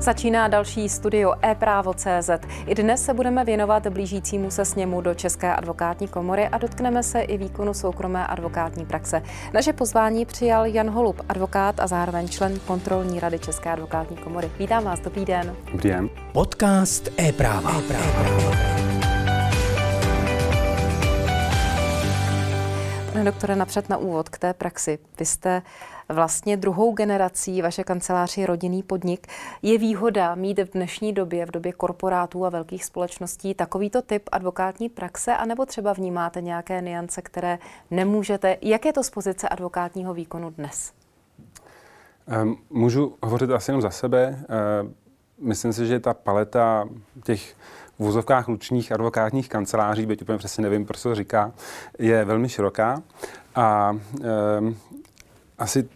Začíná další studio e-právo.cz. I dnes se budeme věnovat blížícímu se sněmu do České advokátní komory a dotkneme se i výkonu soukromé advokátní praxe. Naše pozvání přijal Jan Holub, advokát a zároveň člen kontrolní rady České advokátní komory. Vítám vás, dobrý den. Dobrý den. Podcast e-práva. e-práva. Pane doktore, napřed na úvod k té praxi. Vy jste vlastně druhou generací, vaše kancelář je rodinný podnik. Je výhoda mít v dnešní době, v době korporátů a velkých společností, takovýto typ advokátní praxe, anebo třeba vnímáte nějaké niance, které nemůžete? Jak je to z pozice advokátního výkonu dnes? Um, můžu hovořit asi jenom za sebe. Uh, myslím si, že ta paleta těch v vozovkách lučních advokátních kanceláří, byť úplně přesně nevím, proč to říká, je velmi široká. A um, asi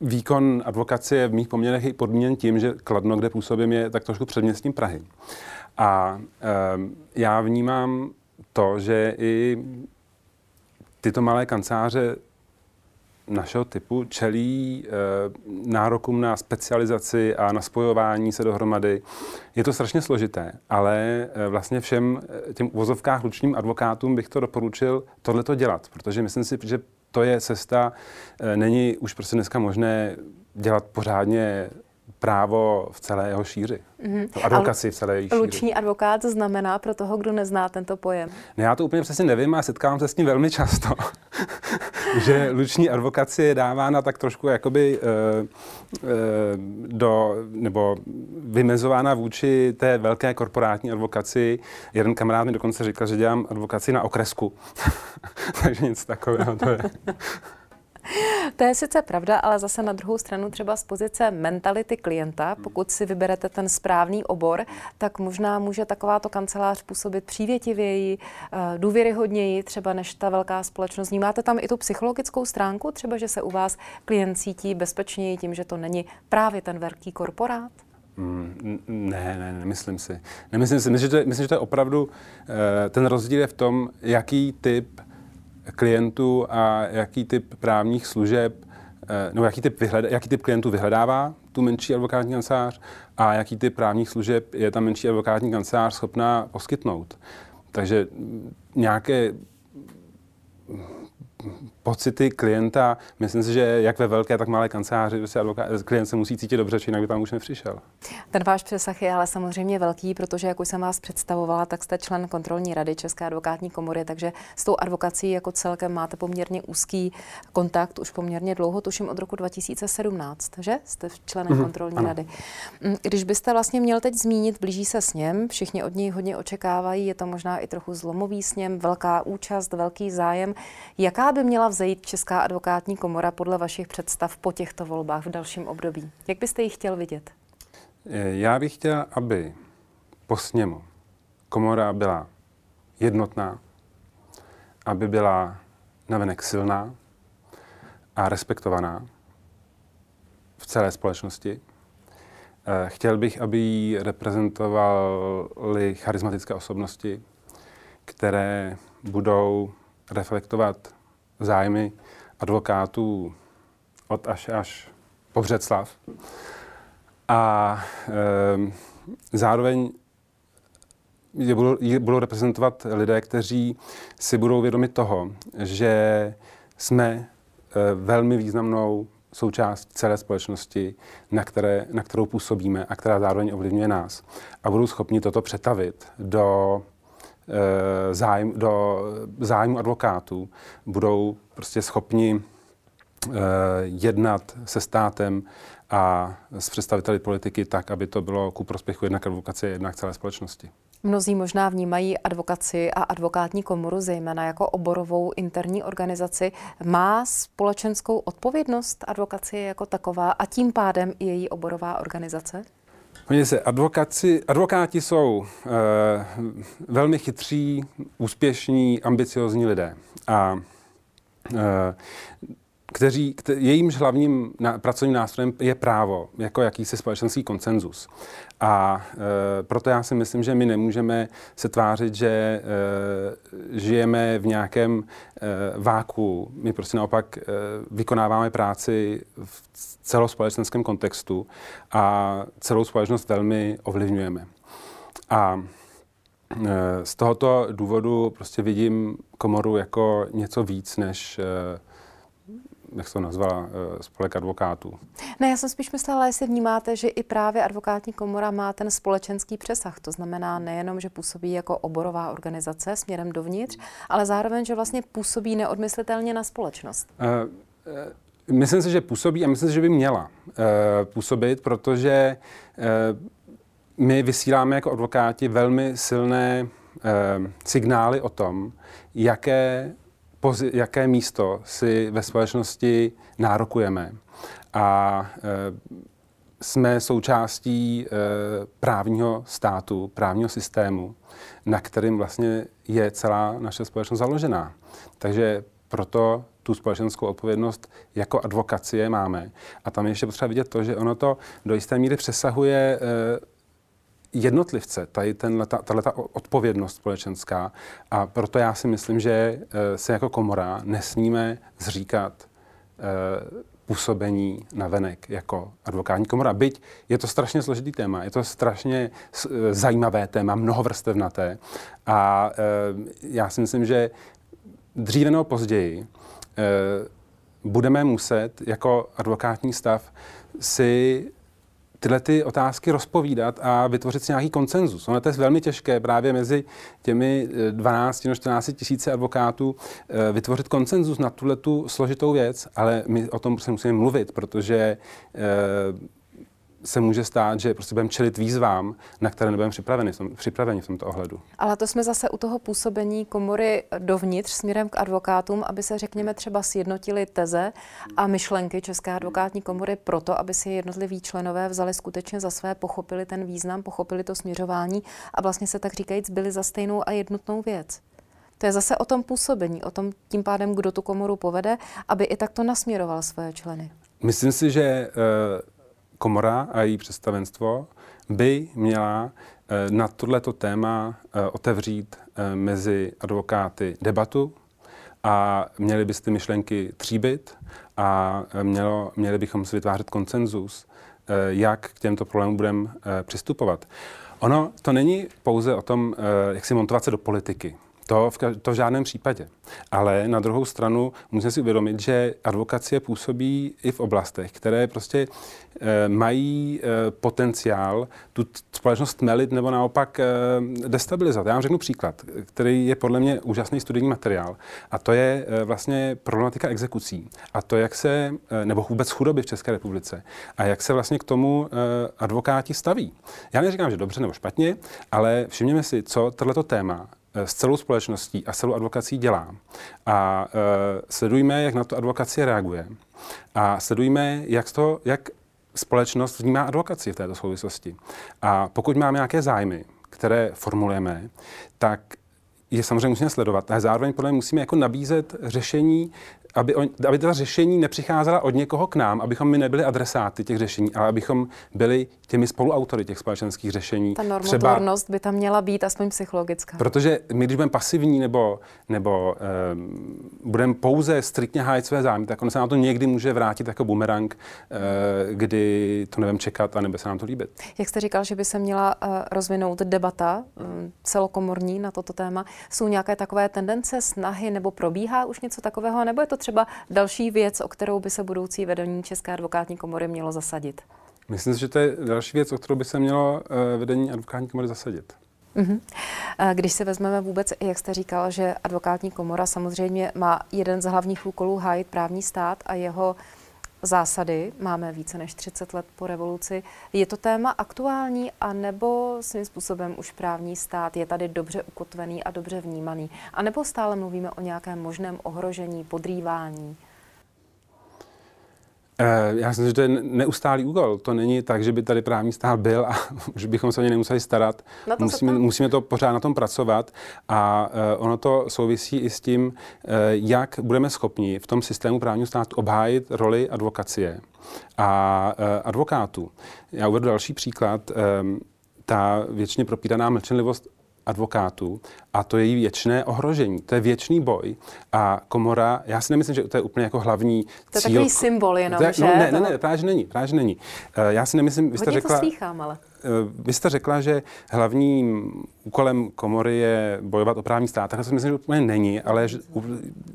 výkon advokacie v mých poměrech je podmíněn tím, že Kladno, kde působím, je tak trošku předměstím Prahy. A um, já vnímám to, že i tyto malé kanceláře našeho typu čelí e, nárokům na specializaci a na spojování se dohromady. Je to strašně složité, ale e, vlastně všem těm uvozovkách lučním advokátům bych to doporučil tohleto dělat, protože myslím si, že to je cesta. Eh, není už prostě dneska možné dělat pořádně právo v celé jeho šíři. Mm-hmm. Advokaci v celé její šíři. Luční advokát znamená pro toho, kdo nezná tento pojem? Ne, já to úplně přesně nevím a setkávám se s tím velmi často. Že luční advokaci je dávána tak trošku jakoby uh, uh, do, nebo vymezována vůči té velké korporátní advokaci. Jeden kamarád mi dokonce říkal, že dělám advokaci na okresku. Takže nic takového to je. To je sice pravda, ale zase na druhou stranu třeba z pozice mentality klienta, pokud si vyberete ten správný obor, tak možná může takováto kancelář působit přívětivěji, eh, důvěryhodněji, třeba než ta velká společnost. Vnímáte tam i tu psychologickou stránku, třeba že se u vás klient cítí bezpečněji tím, že to není právě ten velký korporát? Mm, ne, ne, nemyslím si. Nemyslím si. Myslím, že to je, myslím, že to je opravdu, eh, ten rozdíl je v tom, jaký typ klientů a jaký typ právních služeb, eh, nebo jaký typ, vyhleda, jaký typ klientů vyhledává tu menší advokátní kancelář a jaký typ právních služeb je ta menší advokátní kancelář schopná poskytnout. Takže nějaké pocity klienta, myslím si, že jak ve velké, tak malé kanceláři, advokát, klient se musí cítit dobře, či jinak by tam už nepřišel. Ten váš přesah je ale samozřejmě velký, protože jak už jsem vás představovala, tak jste člen kontrolní rady České advokátní komory, takže s tou advokací jako celkem máte poměrně úzký kontakt už poměrně dlouho, tuším od roku 2017, že jste členem mm-hmm, kontrolní ano. rady. Mm, když byste vlastně měl teď zmínit, blíží se sněm, všichni od něj hodně očekávají, je to možná i trochu zlomový sněm, velká účast, velký zájem. Jaká by měla vzejít Česká advokátní komora podle vašich představ po těchto volbách v dalším období? Jak byste ji chtěl vidět? Já bych chtěl, aby po sněmu komora byla jednotná, aby byla navenek silná a respektovaná v celé společnosti. Eh, chtěl bych, aby ji reprezentovaly charismatické osobnosti, které budou reflektovat zájmy advokátů od až až po Břeclav. A e, zároveň je budou, je budou reprezentovat lidé, kteří si budou vědomi toho, že jsme e, velmi významnou součást celé společnosti, na, které, na kterou působíme a která zároveň ovlivňuje nás. A budou schopni toto přetavit do zájem, do zájmu advokátů budou prostě schopni eh, jednat se státem a s představiteli politiky tak, aby to bylo ku prospěchu jednak advokacie, jednak celé společnosti. Mnozí možná vnímají advokaci a advokátní komoru zejména jako oborovou interní organizaci. Má společenskou odpovědnost advokacie jako taková a tím pádem i její oborová organizace? Podívejte se, advokaci, advokáti jsou e, velmi chytří, úspěšní, ambiciozní lidé. A e, kteří, kte, jejímž hlavním na, pracovním nástrojem je právo, jako jakýsi společenský konsenzus. A e, proto já si myslím, že my nemůžeme se tvářit, že e, žijeme v nějakém e, váku. My prostě naopak e, vykonáváme práci v celospolečenském kontextu a celou společnost velmi ovlivňujeme. A e, z tohoto důvodu prostě vidím komoru jako něco víc než e, jak to nazvala, eh, spolek advokátů. Ne, já jsem spíš myslela, jestli vnímáte, že i právě advokátní komora má ten společenský přesah. To znamená nejenom, že působí jako oborová organizace směrem dovnitř, ale zároveň, že vlastně působí neodmyslitelně na společnost. Uh, uh, myslím si, že působí a myslím si, že by měla uh, působit, protože my vysíláme jako advokáti velmi silné signály o tom, jaké pozi- jaké místo si ve společnosti nárokujeme. A e, jsme součástí e, právního státu, právního systému, na kterým vlastně je celá naše společnost založená. Takže proto tu společenskou odpovědnost jako advokacie máme. A tam je ještě potřeba vidět to, že ono to do jisté míry přesahuje e, jednotlivce, tady tato odpovědnost společenská. A proto já si myslím, že eh, se jako komora nesmíme zříkat eh, působení na venek jako advokátní komora. Byť je to strašně složitý téma, je to strašně eh, zajímavé téma, mnohovrstevnaté. A já si myslím, že dříve nebo později budeme muset jako advokátní stav si tyhle ty otázky rozpovídat a vytvořit si nějaký koncenzus. Ono to je velmi těžké právě mezi těmi 12 nebo 14 tisíci advokátů eh, vytvořit koncenzus na tuhle tu složitou věc, ale my o tom se musíme mluvit, protože eh, se může stát, že prostě budeme čelit výzvám, na které nebudeme připraveni, připraveni v tomto ohledu. Ale to jsme zase u toho působení komory dovnitř směrem k advokátům, aby se, řekněme, třeba sjednotili teze a myšlenky České advokátní komory proto, aby si jednotliví členové vzali skutečně za své, pochopili ten význam, pochopili to směřování a vlastně se tak říkajíc byli za stejnou a jednotnou věc. To je zase o tom působení, o tom tím pádem, kdo tu komoru povede, aby i takto nasměroval své členy. Myslím si, že uh komora a její představenstvo by měla eh, na tohleto téma eh, otevřít eh, mezi advokáty debatu a měli by ty myšlenky tříbit a mělo, měli bychom si vytvářet konsenzus, jak k těmto problémům budeme přistupovat. Ono to není pouze o tom, jak si montovat se do politiky. To v, to v žádném případě. Ale na druhou stranu musíme si uvědomit, že advokacie působí i v oblastech, které prostě e, mají e, potenciál tu společnost melit nebo naopak e, destabilizovat. Já vám řeknu příklad, který je podle mě úžasný studijní materiál. A to je e, vlastně problematika exekucí. A to, jak se, e, nebo vůbec chudoby v České republice. A jak se vlastně k tomu e, advokáti staví. Já neříkám, že dobře nebo špatně, ale všimněme si, co tohleto téma s celou společností a celou advokací dělá. A uh, sledujme, jak na to advokacie reaguje. A sledujme, jak, to, jak společnost vnímá advokaci v této souvislosti. A pokud máme nějaké zájmy, které formulujeme, tak je samozřejmě musíme sledovat, ale zároveň podle mě musíme jako nabízet řešení aby, on, aby ta řešení nepřicházela od někoho k nám, abychom my nebyli adresáty těch řešení, ale abychom byli těmi spoluautory těch společenských řešení. Ta normotvornost Třeba, by tam měla být aspoň psychologická. Protože my, když budeme pasivní nebo, nebo um, budeme pouze striktně hájit své zájmy, tak on se nám to někdy může vrátit jako bumerang, uh, kdy to nevím čekat a nebe se nám to líbit. Jak jste říkal, že by se měla uh, rozvinout debata um, celokomorní na toto téma, jsou nějaké takové tendence, snahy nebo probíhá už něco takového, nebo je to třeba další věc, o kterou by se budoucí vedení České advokátní komory mělo zasadit? Myslím si, že to je další věc, o kterou by se mělo eh, vedení advokátní komory zasadit. Mm-hmm. Když se vezmeme vůbec, jak jste říkal, že advokátní komora samozřejmě má jeden z hlavních úkolů hájit právní stát a jeho zásady, máme více než 30 let po revoluci. Je to téma aktuální a nebo svým způsobem už právní stát je tady dobře ukotvený a dobře vnímaný? A nebo stále mluvíme o nějakém možném ohrožení, podrývání? Eh, já myslím, že to je neustálý úkol. To není tak, že by tady právní stát byl a že bychom se o ně nemuseli starat. To musíme, musíme to pořád na tom pracovat a uh, ono to souvisí i s tím, uh, jak budeme schopni v tom systému právního státu obhájit roli advokacie a advokátů. Já uvedu další příklad. Um, ta věčně propíraná mlčenlivost advokátů a to je její věčné ohrožení. To je věčný boj a komora, já si nemyslím, že to je úplně jako hlavní To je cíl. takový symbol jenom, to je, že? No, ne, ne, ne, právě není, právě není. Eh, Já si nemyslím, vy jste Hodně řekla... to slýchám, ale. Eh, Vy jste řekla, že hlavním úkolem komory je bojovat o právní stát. Tak já si myslím, že úplně není, ale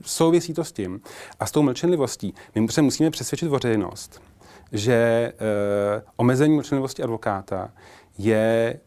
souvisí to s tím. A s tou mlčenlivostí my se musíme přesvědčit veřejnost, že eh, omezení mlčenlivosti advokáta je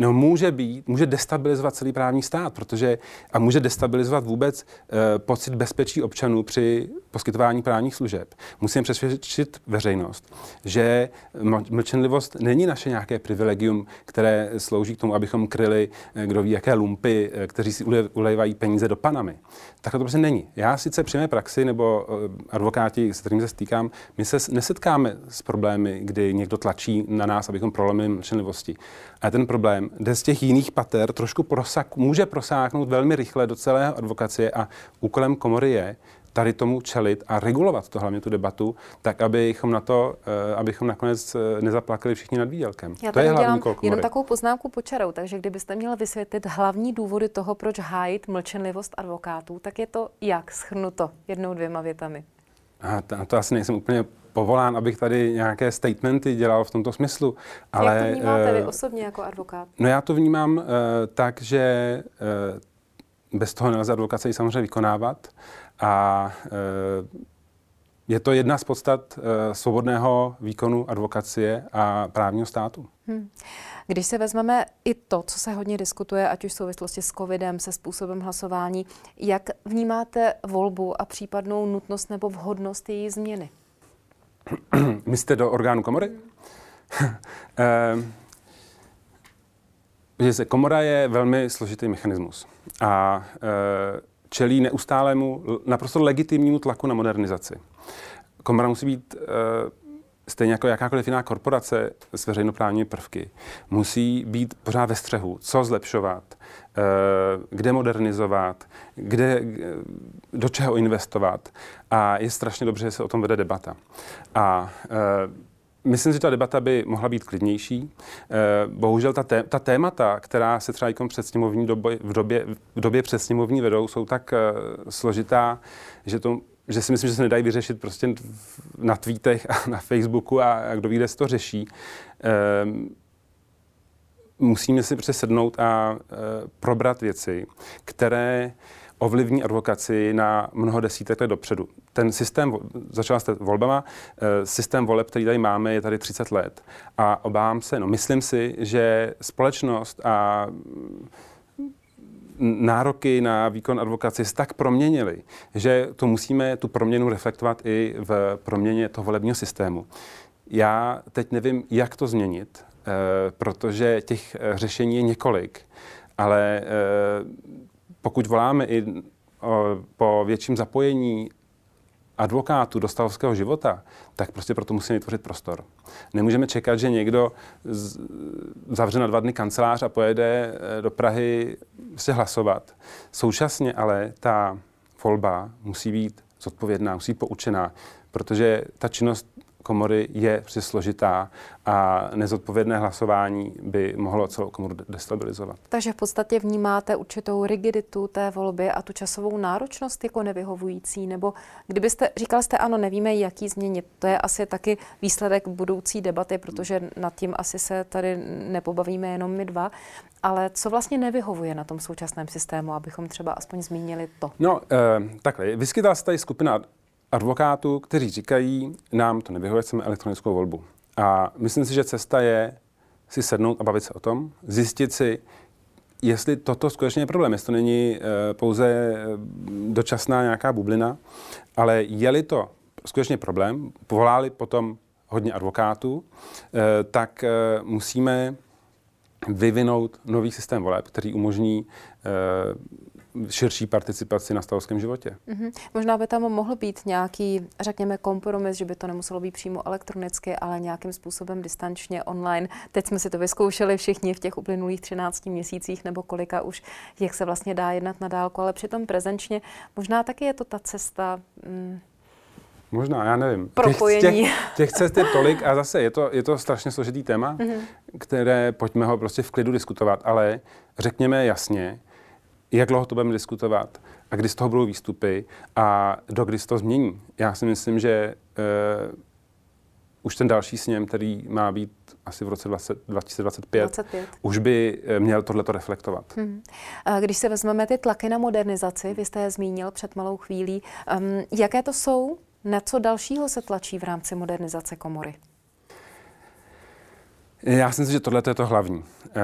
No může být, může destabilizovat celý právní stát, protože a může destabilizovat vůbec e, pocit bezpečí občanů při poskytování právních služeb. Musíme přesvědčit veřejnost, že ml- mlčenlivost není naše nějaké privilegium, které slouží k tomu, abychom kryli, eh, kdo ví, jaké lumpy, eh, kteří si ule- ulejvají peníze do panamy. Takhle to prostě není. Já sice při mé praxi nebo advokáti, s kterými se stýkám, my se nesetkáme s problémy, kdy někdo tlačí na nás, abychom prolomili mlčenlivosti. A ten problém jde z těch jiných pater, trošku prosak, může prosáknout velmi rychle do celé advokacie a úkolem komory je tady tomu čelit a regulovat to hlavně tu debatu, tak abychom na to, eh, abychom nakonec eh, nezaplakali všichni nad výdělkem. Já to je hlavní dělám jenom takovou poznámku počarou, takže kdybyste měl vysvětlit hlavní důvody toho, proč hájit mlčenlivost advokátů, tak je to jak schrnuto jednou, dvěma větami. A to, to asi nejsem úplně povolán, abych tady nějaké statementy dělal v tomto smyslu. Ale, jak to vnímáte vy eh, osobně jako advokát? No já to vnímám uh, tak, že uh, bez toho nelze advokaci samozřejmě vykonávat a uh, je to jedna z podstat uh, svobodného výkonu advokacie a právního státu. Když se vezmeme i to, co se hodně diskutuje, ať už v souvislosti s covidem, se způsobem hlasování, jak vnímáte volbu a případnou nutnost nebo vhodnost její změny? Myslíte do orgánu komory? Eh, že se komora je velmi složitý mechanismus a eh, čelí neustálému, naprosto legitimnímu tlaku na modernizaci. Komora musí být eh, stejně jako jakákoliv jiná korporace s veřejnoprávními prvky, musí být pořád ve střehu, co zlepšovat, eh, kde modernizovat, kde, do čeho investovat. A je strašně dobře, že se o tom vede debata. A eh, Myslím, že ta debata by mohla být klidnější. Eh, Bohužel ta, ta témata, která se třeba před sněmovní době, v, době, v době před sněmovní vedou, jsou tak složitá, že, to, že si myslím, že se nedají vyřešit prostě na tweetech a na Facebooku a, a kdo ví, kde se to řeší. Ehm, musíme si prostě sednout a e, probrat věci, které ovlivní advokaci na mnoho desítek let dopředu. Ten systém, začala jste volbama, e, systém voleb, který tady máme, je tady 30 let. A obávám se, no myslím si, že společnost a nároky na výkon advokacie se tak proměnily, že to musíme tu proměnu reflektovat i v proměně toho volebního systému. Já teď nevím, jak to změnit, eh, protože těch eh, řešení je několik, ale eh, pokud voláme i po větším zapojení advokátů do stavovského života, tak prostě proto musíme vytvořit prostor. Nemůžeme čekat, že někdo zavře na dva dny kancelář a pojede eh, do Prahy se hlasovat. Současně ale ta volba musí být zodpovědná, musí být poučená, protože ta činnost komory je prostě složitá a nezodpovědné hlasování by mohlo celou komoru destabilizovat. Takže v podstatě vnímáte určitou rigiditu té volby a tu časovou náročnost jako nevyhovující, nebo kdybyste, říkal jste ano, nevíme, jak ji změnit. To je asi taky výsledek budoucí debaty, protože nad tím asi se tady nepobavíme jenom my dva. Ale co vlastně nevyhovuje na tom současném systému, abychom třeba aspoň zmínili to? No, eh, takhle, vyskytla se tady skupina advokátů, kteří říkají, nám to nevyhovuje, chceme elektronickou volbu. A myslím si, že cesta je si sednout a bavit se o tom, zjistit si, jestli toto skutečně je problém, jestli to není eh, pouze eh, dočasná nějaká bublina, ale je-li to skutečně problém, povoláli potom hodně advokátů, eh, tak musíme vyvinout nový systém voleb, který umožní širší participaci na stavovském životě. Mm-hmm. Možná by tam mohl být nějaký, řekněme, kompromis, že by to nemuselo být přímo elektronicky, ale nějakým způsobem distančně online. Teď jsme si to vyzkoušeli všichni v těch uplynulých 13 měsících nebo kolika už, jak se vlastně dá jednat na dálku, ale přitom prezenčně možná taky je to ta cesta. Mm, Možná, já nevím. Propojení. Těch, těch, těch cest je tolik a zase je to, je to strašně složitý téma, mm-hmm. které pojďme ho prostě v klidu diskutovat, ale řekněme jasně, jak dlouho to budeme diskutovat a kdy z toho budou výstupy a do kdy se to změní. Já si myslím, že uh, už ten další sněm, který má být asi v roce 20, 2025, 25. už by eh, měl tohleto reflektovat. Hmm. Když se vezmeme ty tlaky na modernizaci, vy jste je zmínil před malou chvílí, um, jaké to jsou? Na co dalšího se tlačí v rámci modernizace komory? Já si myslím, že tohle je to hlavní. E,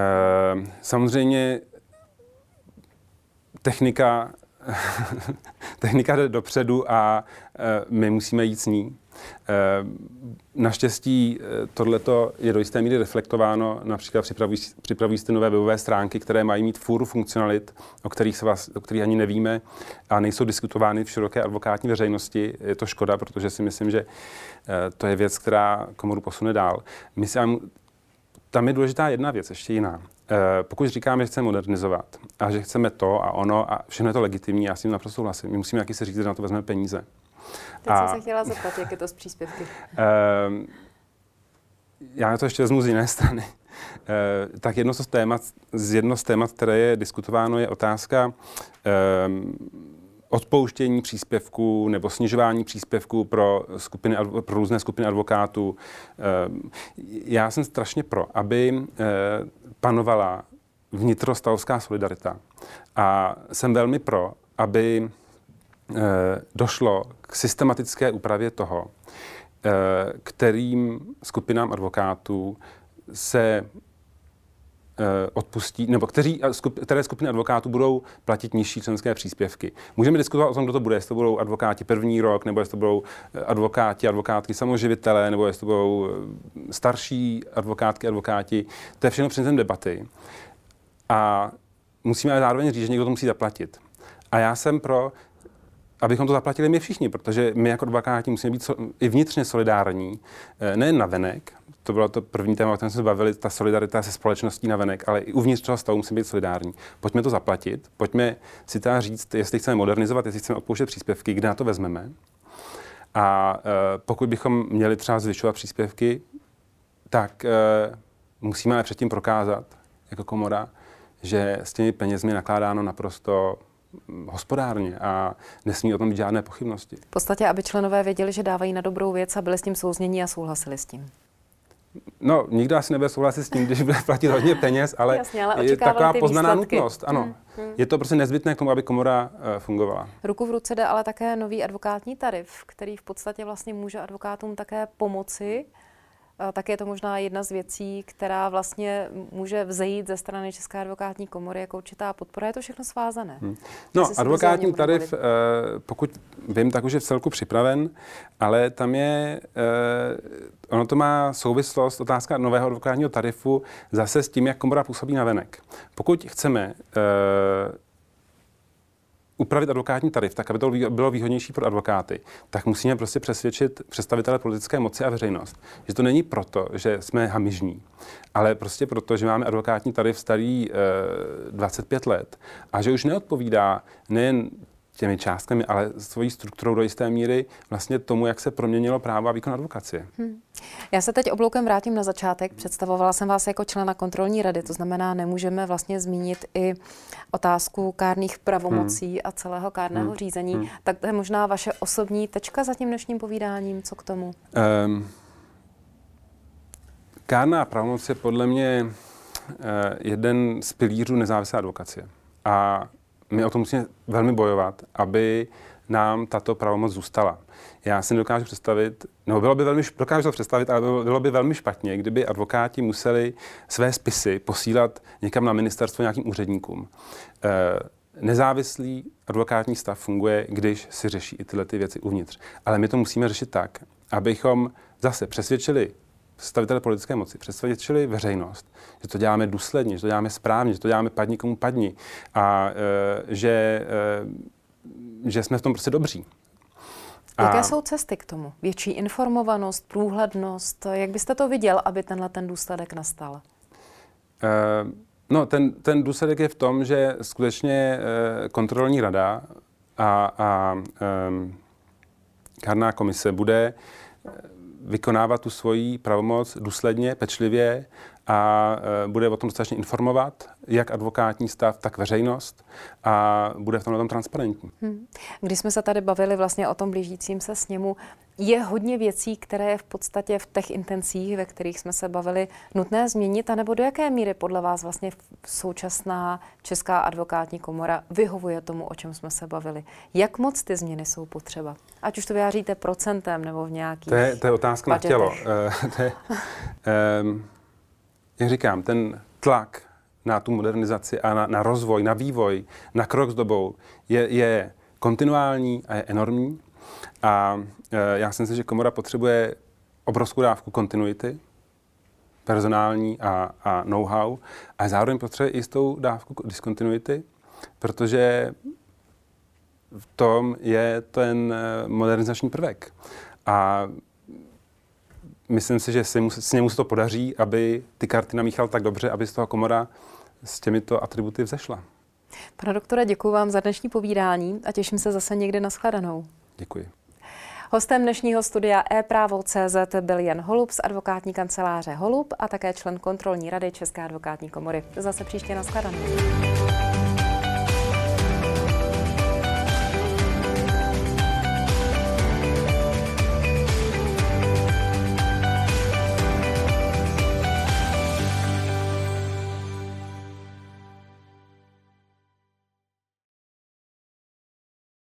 samozřejmě technika, technika jde dopředu a e, my musíme jít s ní. E, naštěstí e, tohleto je do jisté míry reflektováno, například připravují, připravují ty nové webové stránky, které mají mít fůru funkcionalit, o kterých, se vás, o kterých ani nevíme a nejsou diskutovány v široké advokátní veřejnosti. Je to škoda, protože si myslím, že to je věc, která komoru posune dál. My tam je důležitá jedna věc, ještě jiná. Eh, pokud říkáme, že chceme modernizovat a že chceme to a ono a všechno je to legitimní, já s tím naprosto souhlasím. My musíme jaký se říct, že na to vezmeme peníze. Teď a, jsem se chtěla zeptat, jak je to s příspěvky. Uh, já na to ještě vezmu z jiné strany. Uh, tak jedno z témat, z jedno z témat, které je diskutováno, je otázka uh, odpouštění příspěvků nebo snižování příspěvků pro, skupiny, pro různé skupiny advokátů. Já jsem strašně pro, aby panovala vnitrostavská solidarita. A jsem velmi pro, aby eh, došlo k systematické úpravě toho, eh, kterým skupinám advokátů se Eh, odpustí, nebo kteří, které skupiny advokátů budou platit nižší členské příspěvky. Můžeme diskutovat o tom, kdo to bude, jestli to budou advokáti první rok, nebo jestli to budou eh, advokáti, advokátky samoživitelé, nebo jestli to budou eh, starší advokátky, advokáti. To je všechno předmětem debaty. A musíme ale zároveň říct, že někdo to musí zaplatit. A já jsem pro abychom to zaplatili my všichni, protože my jako advokáti musíme být i vnitřně solidární, nejen na venek, to bylo to první téma, o kterém jsme se bavili, ta solidarita se společností na venek, ale i uvnitř toho stavu musíme být solidární. Pojďme to zaplatit, pojďme si teda říct, jestli chceme modernizovat, jestli chceme odpouštět příspěvky, kde na to vezmeme. A e, pokud bychom měli třeba zvyšovat příspěvky, tak e, musíme ale předtím prokázat jako komora, že s těmi penězmi nakládáno naprosto hospodárně a nesmí o tom být žádné pochybnosti. V podstatě, aby členové věděli, že dávají na dobrou věc a byli s tím souznění a souhlasili s tím. No, nikdo asi nebude souhlasit s tím, když bude platit hodně peněz, ale, Jasně, ale je taková poznaná výsledky. nutnost. Ano, hmm, hmm. je to prostě nezbytné k tomu, aby komora uh, fungovala. Ruku v ruce jde ale také nový advokátní tarif, který v podstatě vlastně může advokátům také pomoci tak je to možná jedna z věcí, která vlastně může vzejít ze strany České advokátní komory jako určitá podpora. Je to všechno svázané. Hmm. No, advokátní tarif, uh, pokud vím, tak už je v celku připraven, ale tam je, uh, ono to má souvislost, otázka nového advokátního tarifu zase s tím, jak komora působí na venek. Pokud chceme uh, upravit advokátní tarif tak, aby to bylo výhodnější pro advokáty, tak musíme prostě přesvědčit představitele politické moci a veřejnost, že to není proto, že jsme hamižní, ale prostě proto, že máme advokátní tarif starý e, eh, 25 let a že už neodpovídá nejen těmi částkami, ale svojí strukturou do jisté míry vlastně tomu, jak se proměnilo právo a výkon advokacie. Hmm. Já se teď obloukem vrátím na začátek. Představovala jsem vás jako člena kontrolní rady, to znamená, nemůžeme vlastně zmínit i otázku kárných pravomocí hmm. a celého kárného hmm. řízení. Hmm. Tak to je možná vaše osobní tečka za tím dnešním povídáním. Co k tomu? Um, kárná pravomoc je podle mě uh, jeden z pilířů nezávislé advokacie. A my o tom musíme velmi bojovat, aby nám tato pravomoc zůstala. Já si nedokážu představit, no bylo by velmi, dokážu to představit, ale bylo, bylo by velmi špatně, kdyby advokáti museli své spisy posílat někam na ministerstvo nějakým úředníkům. E, nezávislý advokátní stav funguje, když si řeší i tyhle ty věci uvnitř. Ale my to musíme řešit tak, abychom zase přesvědčili představitele politické moci, představiteli veřejnost, že to děláme důsledně, že to děláme správně, že to děláme padni komu padni a e, že, e, že jsme v tom prostě dobří. Jaké a... jsou cesty k tomu? Větší informovanost, průhlednost? Jak byste to viděl, aby tenhle ten důsledek nastal? E, no, ten, ten důsledek je v tom, že skutečně e, kontrolní rada a, a e, kárná komise bude vykonávat tu svoji pravomoc důsledně, pečlivě a e, bude o tom dostatečně informovat, jak advokátní stav, tak veřejnost a bude v tomhle tom transparentní. Hmm. Když jsme se tady bavili vlastně o tom blížícím se sněmu, je hodně věcí, které je v podstatě v těch intencích, ve kterých jsme se bavili, nutné změnit, anebo do jaké míry podle vás vlastně současná Česká advokátní komora vyhovuje tomu, o čem jsme se bavili? Jak moc ty změny jsou potřeba? Ať už to vyjáříte procentem nebo v nějakých To je, to je otázka na tělo. To je, um, jak říkám, ten tlak na tu modernizaci a na, na rozvoj, na vývoj, na krok s dobou je, je kontinuální a je enormní. A e, já si myslím, že komora potřebuje obrovskou dávku kontinuity, personální a, a know-how, a zároveň potřebuje i jistou dávku diskontinuity, protože v tom je ten e, modernizační prvek. A myslím si, že se mu, s němu se to podaří, aby ty karty namíchal tak dobře, aby z toho komora s těmito atributy vzešla. Pane doktore, děkuji vám za dnešní povídání a těším se zase někdy na shledanou. Děkuji. Hostem dnešního studia e-právo.cz byl Jan Holub z advokátní kanceláře Holub a také člen kontrolní rady České advokátní komory. Zase příště na shledanou.